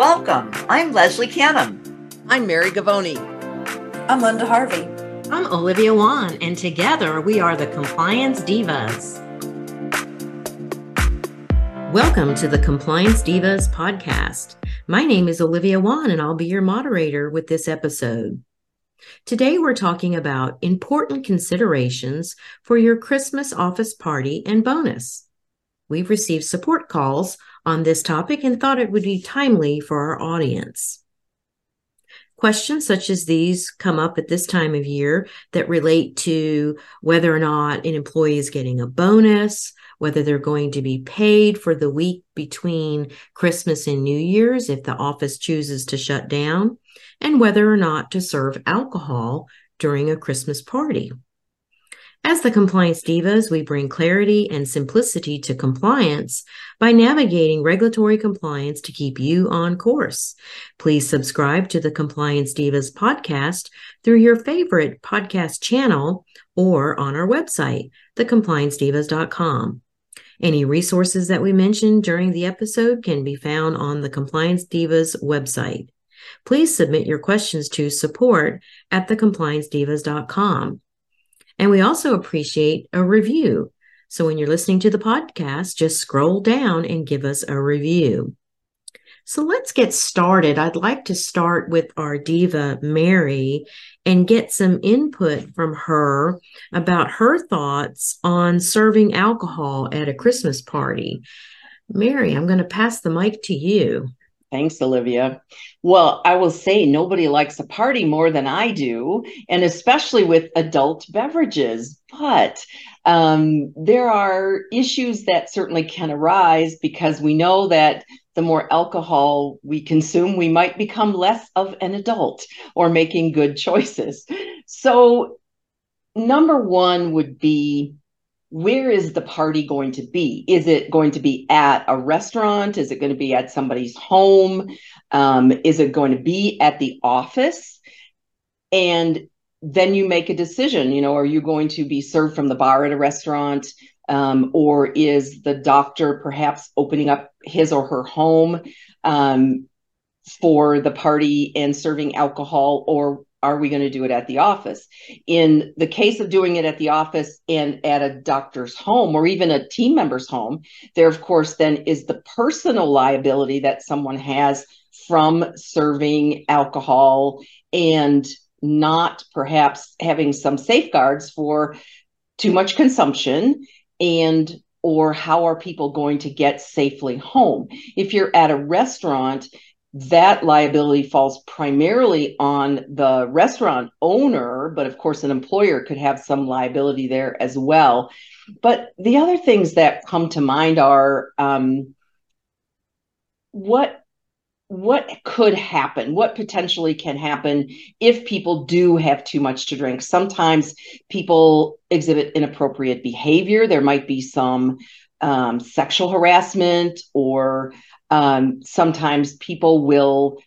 Welcome. I'm Leslie Canham. I'm Mary Govoni. I'm Linda Harvey. I'm Olivia Wann, and together we are the Compliance Divas. Welcome to the Compliance Divas podcast. My name is Olivia Wann, and I'll be your moderator with this episode. Today, we're talking about important considerations for your Christmas office party and bonus. We've received support calls on this topic and thought it would be timely for our audience. Questions such as these come up at this time of year that relate to whether or not an employee is getting a bonus, whether they're going to be paid for the week between Christmas and New Year's if the office chooses to shut down, and whether or not to serve alcohol during a Christmas party. As the Compliance Divas, we bring clarity and simplicity to compliance by navigating regulatory compliance to keep you on course. Please subscribe to the Compliance Divas podcast through your favorite podcast channel or on our website, thecompliancedivas.com. Any resources that we mentioned during the episode can be found on the Compliance Divas website. Please submit your questions to support at thecompliancedivas.com. And we also appreciate a review. So when you're listening to the podcast, just scroll down and give us a review. So let's get started. I'd like to start with our diva, Mary, and get some input from her about her thoughts on serving alcohol at a Christmas party. Mary, I'm going to pass the mic to you. Thanks, Olivia. Well, I will say nobody likes a party more than I do, and especially with adult beverages. But um, there are issues that certainly can arise because we know that the more alcohol we consume, we might become less of an adult or making good choices. So, number one would be where is the party going to be? Is it going to be at a restaurant? Is it going to be at somebody's home? Um, is it going to be at the office? And then you make a decision. You know, are you going to be served from the bar at a restaurant? Um, or is the doctor perhaps opening up his or her home um, for the party and serving alcohol? Or are we going to do it at the office? In the case of doing it at the office and at a doctor's home or even a team member's home, there, of course, then is the personal liability that someone has from serving alcohol and not perhaps having some safeguards for too much consumption and or how are people going to get safely home if you're at a restaurant that liability falls primarily on the restaurant owner, but of course, an employer could have some liability there as well. But the other things that come to mind are um, what what could happen what potentially can happen if people do have too much to drink sometimes people exhibit inappropriate behavior there might be some um, sexual harassment or um, sometimes people will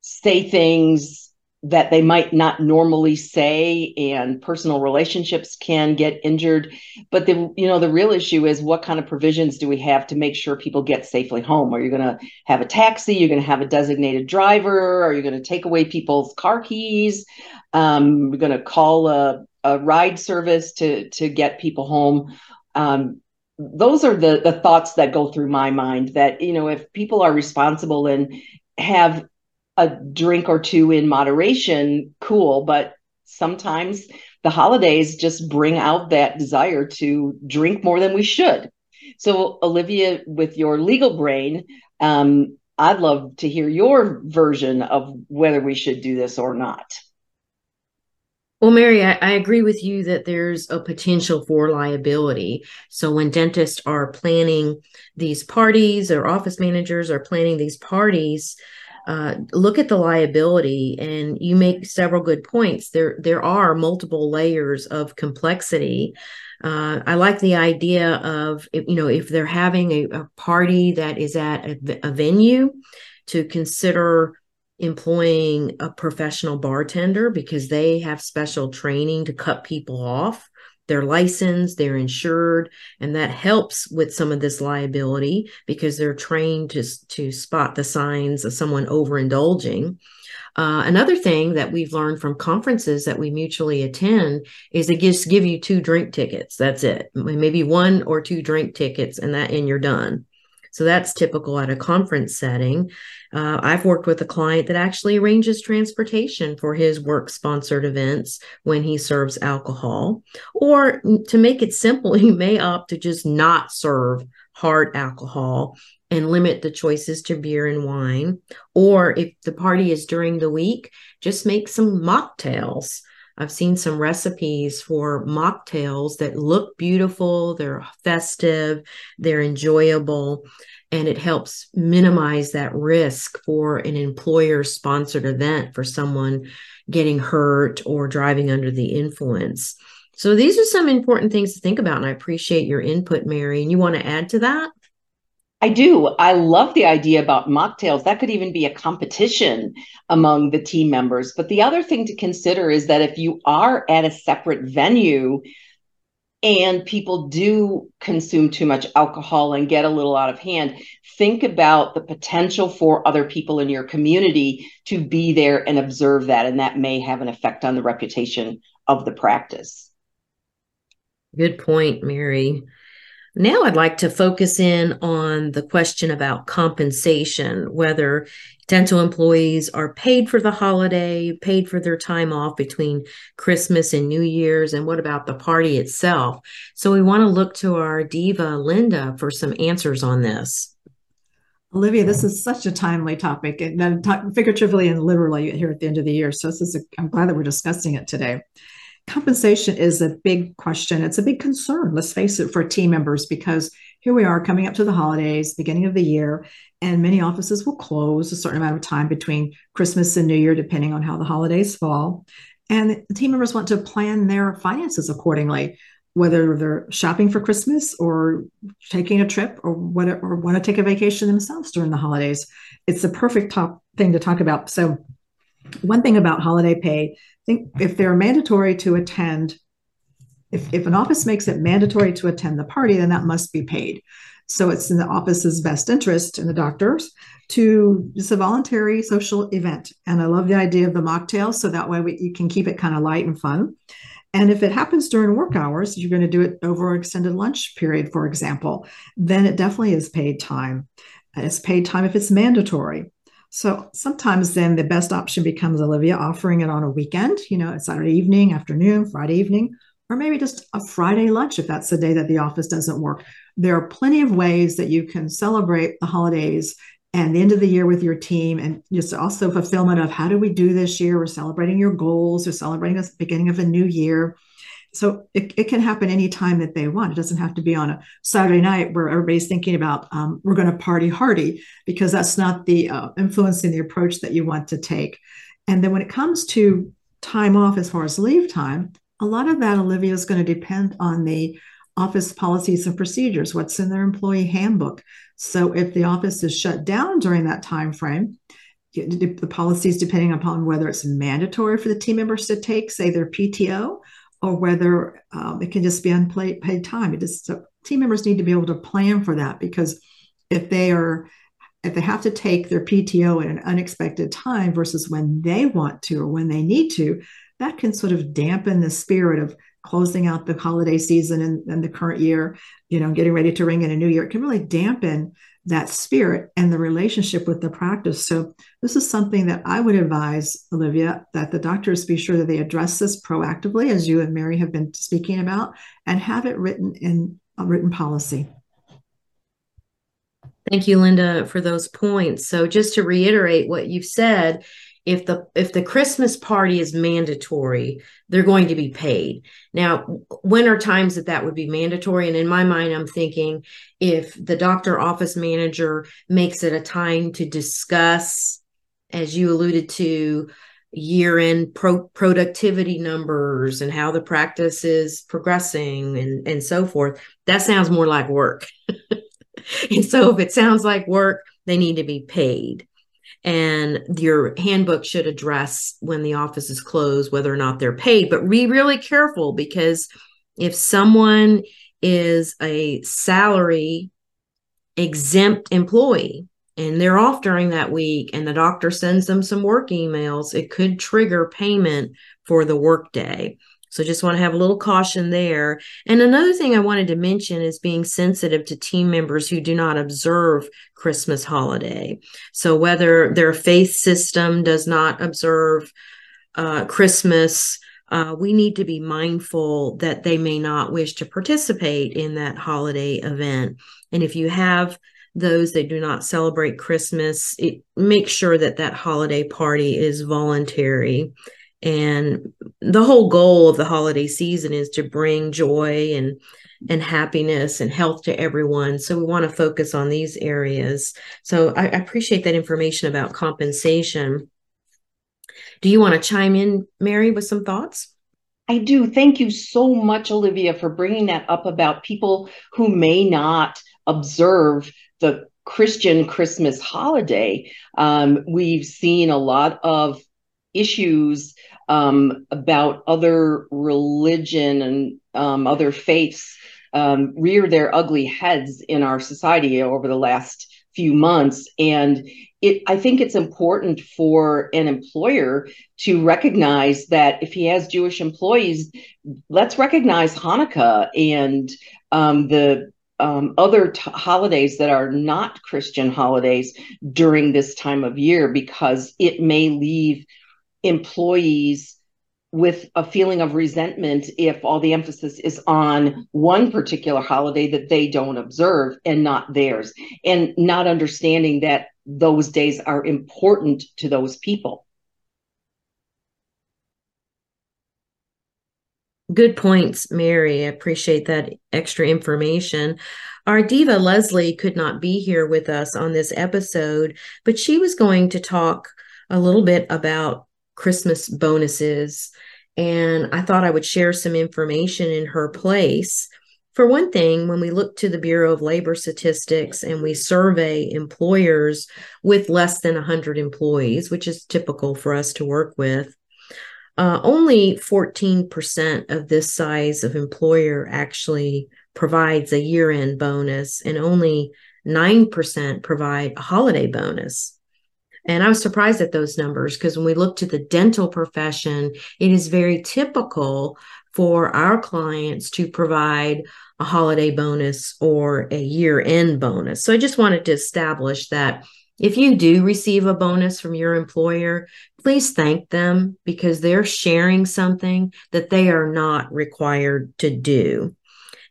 say things that they might not normally say and personal relationships can get injured. But the you know the real issue is what kind of provisions do we have to make sure people get safely home? Are you going to have a taxi? You're going to have a designated driver? Are you going to take away people's car keys? Um, we're going to call a, a ride service to to get people home. Um, those are the the thoughts that go through my mind that you know if people are responsible and have a drink or two in moderation cool. But sometimes the holidays just bring out that desire to drink more than we should. So olivia with your legal brain um, i'd love to hear your version of whether we should do this or not well, Mary, I, I, agree with you that there's a potential for liability. So when dentists are planning these parties or office managers are planning these parties, uh, look at the liability and you make several good points. There, there are multiple layers of complexity. Uh, I like the idea of, you know, if they're having a, a party that is at a, a venue, to consider employing a professional bartender because they have special training to cut people off they're licensed, they're insured, and that helps with some of this liability because they're trained to, to spot the signs of someone overindulging. Uh, another thing that we've learned from conferences that we mutually attend is they just give you two drink tickets. That's it. Maybe one or two drink tickets, and that and you're done. So that's typical at a conference setting. Uh, I've worked with a client that actually arranges transportation for his work sponsored events when he serves alcohol. Or to make it simple, he may opt to just not serve hard alcohol and limit the choices to beer and wine. Or if the party is during the week, just make some mocktails. I've seen some recipes for mocktails that look beautiful, they're festive, they're enjoyable, and it helps minimize that risk for an employer sponsored event for someone getting hurt or driving under the influence. So these are some important things to think about, and I appreciate your input, Mary. And you want to add to that? I do. I love the idea about mocktails. That could even be a competition among the team members. But the other thing to consider is that if you are at a separate venue and people do consume too much alcohol and get a little out of hand, think about the potential for other people in your community to be there and observe that. And that may have an effect on the reputation of the practice. Good point, Mary. Now I'd like to focus in on the question about compensation, whether dental employees are paid for the holiday, paid for their time off between Christmas and New Year's, and what about the party itself? So we want to look to our diva, Linda, for some answers on this. Olivia, this is such a timely topic, and figuratively and literally here at the end of the year. So this is a, I'm glad that we're discussing it today compensation is a big question. It's a big concern, let's face it, for team members, because here we are coming up to the holidays, beginning of the year, and many offices will close a certain amount of time between Christmas and New Year, depending on how the holidays fall. And team members want to plan their finances accordingly, whether they're shopping for Christmas or taking a trip or whatever, or want to take a vacation themselves during the holidays. It's the perfect top thing to talk about. So, one thing about holiday pay think if they're mandatory to attend, if, if an office makes it mandatory to attend the party, then that must be paid. So it's in the office's best interest and the doctors to just a voluntary social event. And I love the idea of the mocktail. So that way we, you can keep it kind of light and fun. And if it happens during work hours, you're going to do it over an extended lunch period, for example, then it definitely is paid time. And it's paid time if it's mandatory. So sometimes then the best option becomes Olivia offering it on a weekend, you know, Saturday evening, afternoon, Friday evening, or maybe just a Friday lunch if that's the day that the office doesn't work. There are plenty of ways that you can celebrate the holidays and the end of the year with your team and just also fulfillment of how do we do this year? We're celebrating your goals, we're celebrating the beginning of a new year. So it, it can happen anytime that they want. It doesn't have to be on a Saturday night where everybody's thinking about um, we're going to party hardy because that's not the uh, influencing the approach that you want to take. And then when it comes to time off as far as leave time, a lot of that, Olivia, is going to depend on the office policies and procedures, what's in their employee handbook. So if the office is shut down during that time frame, the policies depending upon whether it's mandatory for the team members to take, say, their PTO, or whether um, it can just be unpaid time. It just so team members need to be able to plan for that because if they are if they have to take their PTO at an unexpected time versus when they want to or when they need to, that can sort of dampen the spirit of closing out the holiday season and, and the current year, you know, getting ready to ring in a new year. It can really dampen that spirit and the relationship with the practice. So, this is something that I would advise, Olivia, that the doctors be sure that they address this proactively, as you and Mary have been speaking about, and have it written in a written policy. Thank you, Linda, for those points. So, just to reiterate what you've said, if the if the christmas party is mandatory they're going to be paid. Now when are times that that would be mandatory? And in my mind i'm thinking if the doctor office manager makes it a time to discuss as you alluded to year end pro- productivity numbers and how the practice is progressing and and so forth that sounds more like work. And so if it sounds like work they need to be paid and your handbook should address when the office is closed whether or not they're paid but be really careful because if someone is a salary exempt employee and they're off during that week and the doctor sends them some work emails, it could trigger payment for the workday. So just want to have a little caution there. And another thing I wanted to mention is being sensitive to team members who do not observe Christmas holiday. So whether their faith system does not observe uh, Christmas, uh, we need to be mindful that they may not wish to participate in that holiday event. And if you have those that do not celebrate Christmas, it, make sure that that holiday party is voluntary. And the whole goal of the holiday season is to bring joy and and happiness and health to everyone. So we want to focus on these areas. So I, I appreciate that information about compensation. Do you want to chime in, Mary, with some thoughts? I do. Thank you so much, Olivia, for bringing that up about people who may not observe the Christian Christmas holiday. Um, we've seen a lot of issues um, about other religion and um, other faiths um, rear their ugly heads in our society over the last few months. And it i think it's important for an employer to recognize that if he has jewish employees let's recognize hanukkah and um, the um, other t- holidays that are not christian holidays during this time of year because it may leave employees with a feeling of resentment if all the emphasis is on one particular holiday that they don't observe and not theirs, and not understanding that those days are important to those people. Good points, Mary. I appreciate that extra information. Our diva Leslie could not be here with us on this episode, but she was going to talk a little bit about Christmas bonuses. And I thought I would share some information in her place. For one thing, when we look to the Bureau of Labor Statistics and we survey employers with less than 100 employees, which is typical for us to work with, uh, only 14% of this size of employer actually provides a year end bonus, and only 9% provide a holiday bonus. And I was surprised at those numbers because when we look to the dental profession, it is very typical for our clients to provide a holiday bonus or a year end bonus. So I just wanted to establish that if you do receive a bonus from your employer, please thank them because they're sharing something that they are not required to do.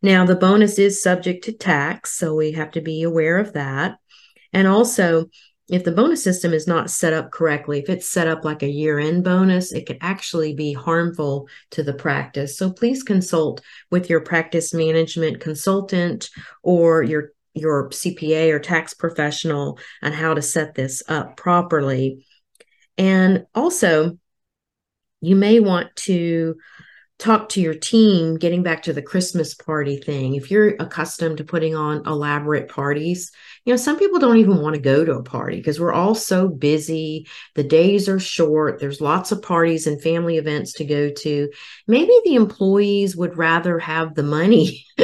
Now, the bonus is subject to tax, so we have to be aware of that. And also, if the bonus system is not set up correctly, if it's set up like a year end bonus, it could actually be harmful to the practice. So please consult with your practice management consultant or your your CPA or tax professional on how to set this up properly. And also, you may want to talk to your team getting back to the christmas party thing. If you're accustomed to putting on elaborate parties you know some people don't even want to go to a party because we're all so busy. The days are short. There's lots of parties and family events to go to. Maybe the employees would rather have the money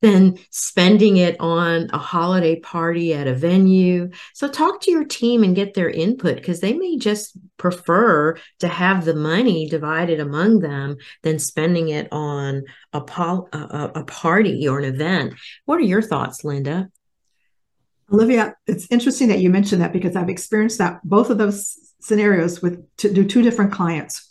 than spending it on a holiday party at a venue so talk to your team and get their input because they may just prefer to have the money divided among them than spending it on a, pol- a, a party or an event. What are your thoughts, Linda? Olivia, it's interesting that you mentioned that because I've experienced that both of those scenarios with to do two different clients.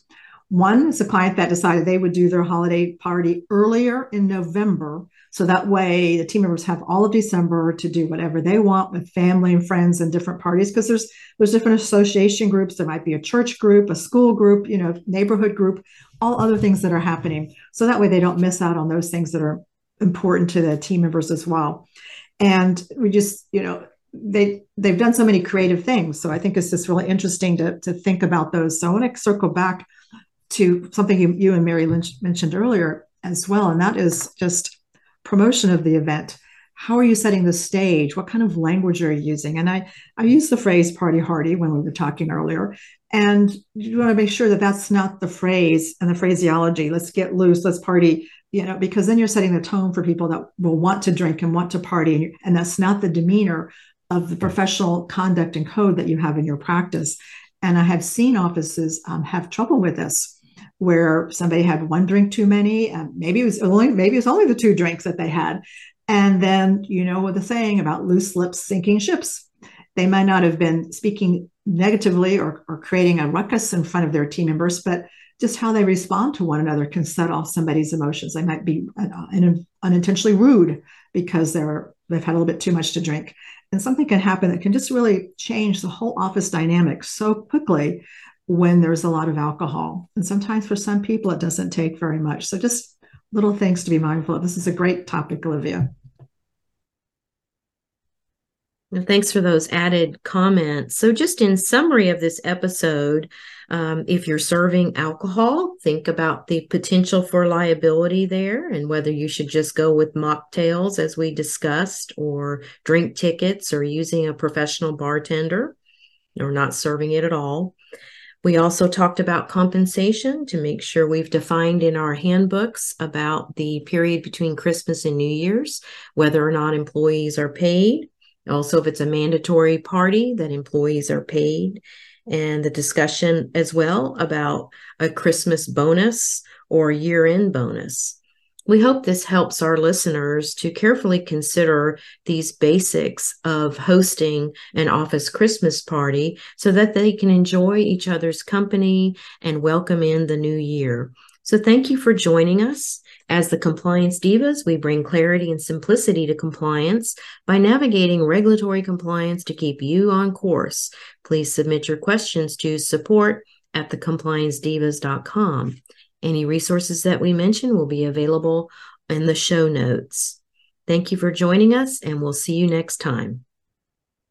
One is a client that decided they would do their holiday party earlier in November so that way the team members have all of December to do whatever they want with family and friends and different parties because there's there's different association groups. There might be a church group, a school group, you know, neighborhood group, all other things that are happening. So that way they don't miss out on those things that are important to the team members as well. And we just, you know, they they've done so many creative things. So I think it's just really interesting to to think about those. So I want to circle back to something you, you and Mary Lynch mentioned earlier as well, and that is just promotion of the event. how are you setting the stage? What kind of language are you using? And I, I used the phrase party hardy when we were talking earlier. And you want to make sure that that's not the phrase and the phraseology. Let's get loose, let's party, you know, because then you're setting the tone for people that will want to drink and want to party. And that's not the demeanor of the professional conduct and code that you have in your practice. And I have seen offices um, have trouble with this, where somebody had one drink too many, and maybe it was only maybe it was only the two drinks that they had, and then you know what the saying about loose lips sinking ships. They might not have been speaking negatively or, or creating a ruckus in front of their team members, but just how they respond to one another can set off somebody's emotions. They might be uh, unintentionally rude because they're they've had a little bit too much to drink and something can happen that can just really change the whole office dynamic so quickly when there's a lot of alcohol. And sometimes for some people, it doesn't take very much. So just little things to be mindful of. This is a great topic, Olivia. Well, thanks for those added comments. So, just in summary of this episode, um, if you're serving alcohol, think about the potential for liability there and whether you should just go with mocktails, as we discussed, or drink tickets, or using a professional bartender, or not serving it at all. We also talked about compensation to make sure we've defined in our handbooks about the period between Christmas and New Year's, whether or not employees are paid also, if it's a mandatory party, that employees are paid. And the discussion as well about a Christmas bonus or year end bonus. We hope this helps our listeners to carefully consider these basics of hosting an office Christmas party so that they can enjoy each other's company and welcome in the new year. So, thank you for joining us. As the Compliance Divas, we bring clarity and simplicity to compliance by navigating regulatory compliance to keep you on course. Please submit your questions to support at thecompliancedivas.com. Any resources that we mention will be available in the show notes. Thank you for joining us, and we'll see you next time.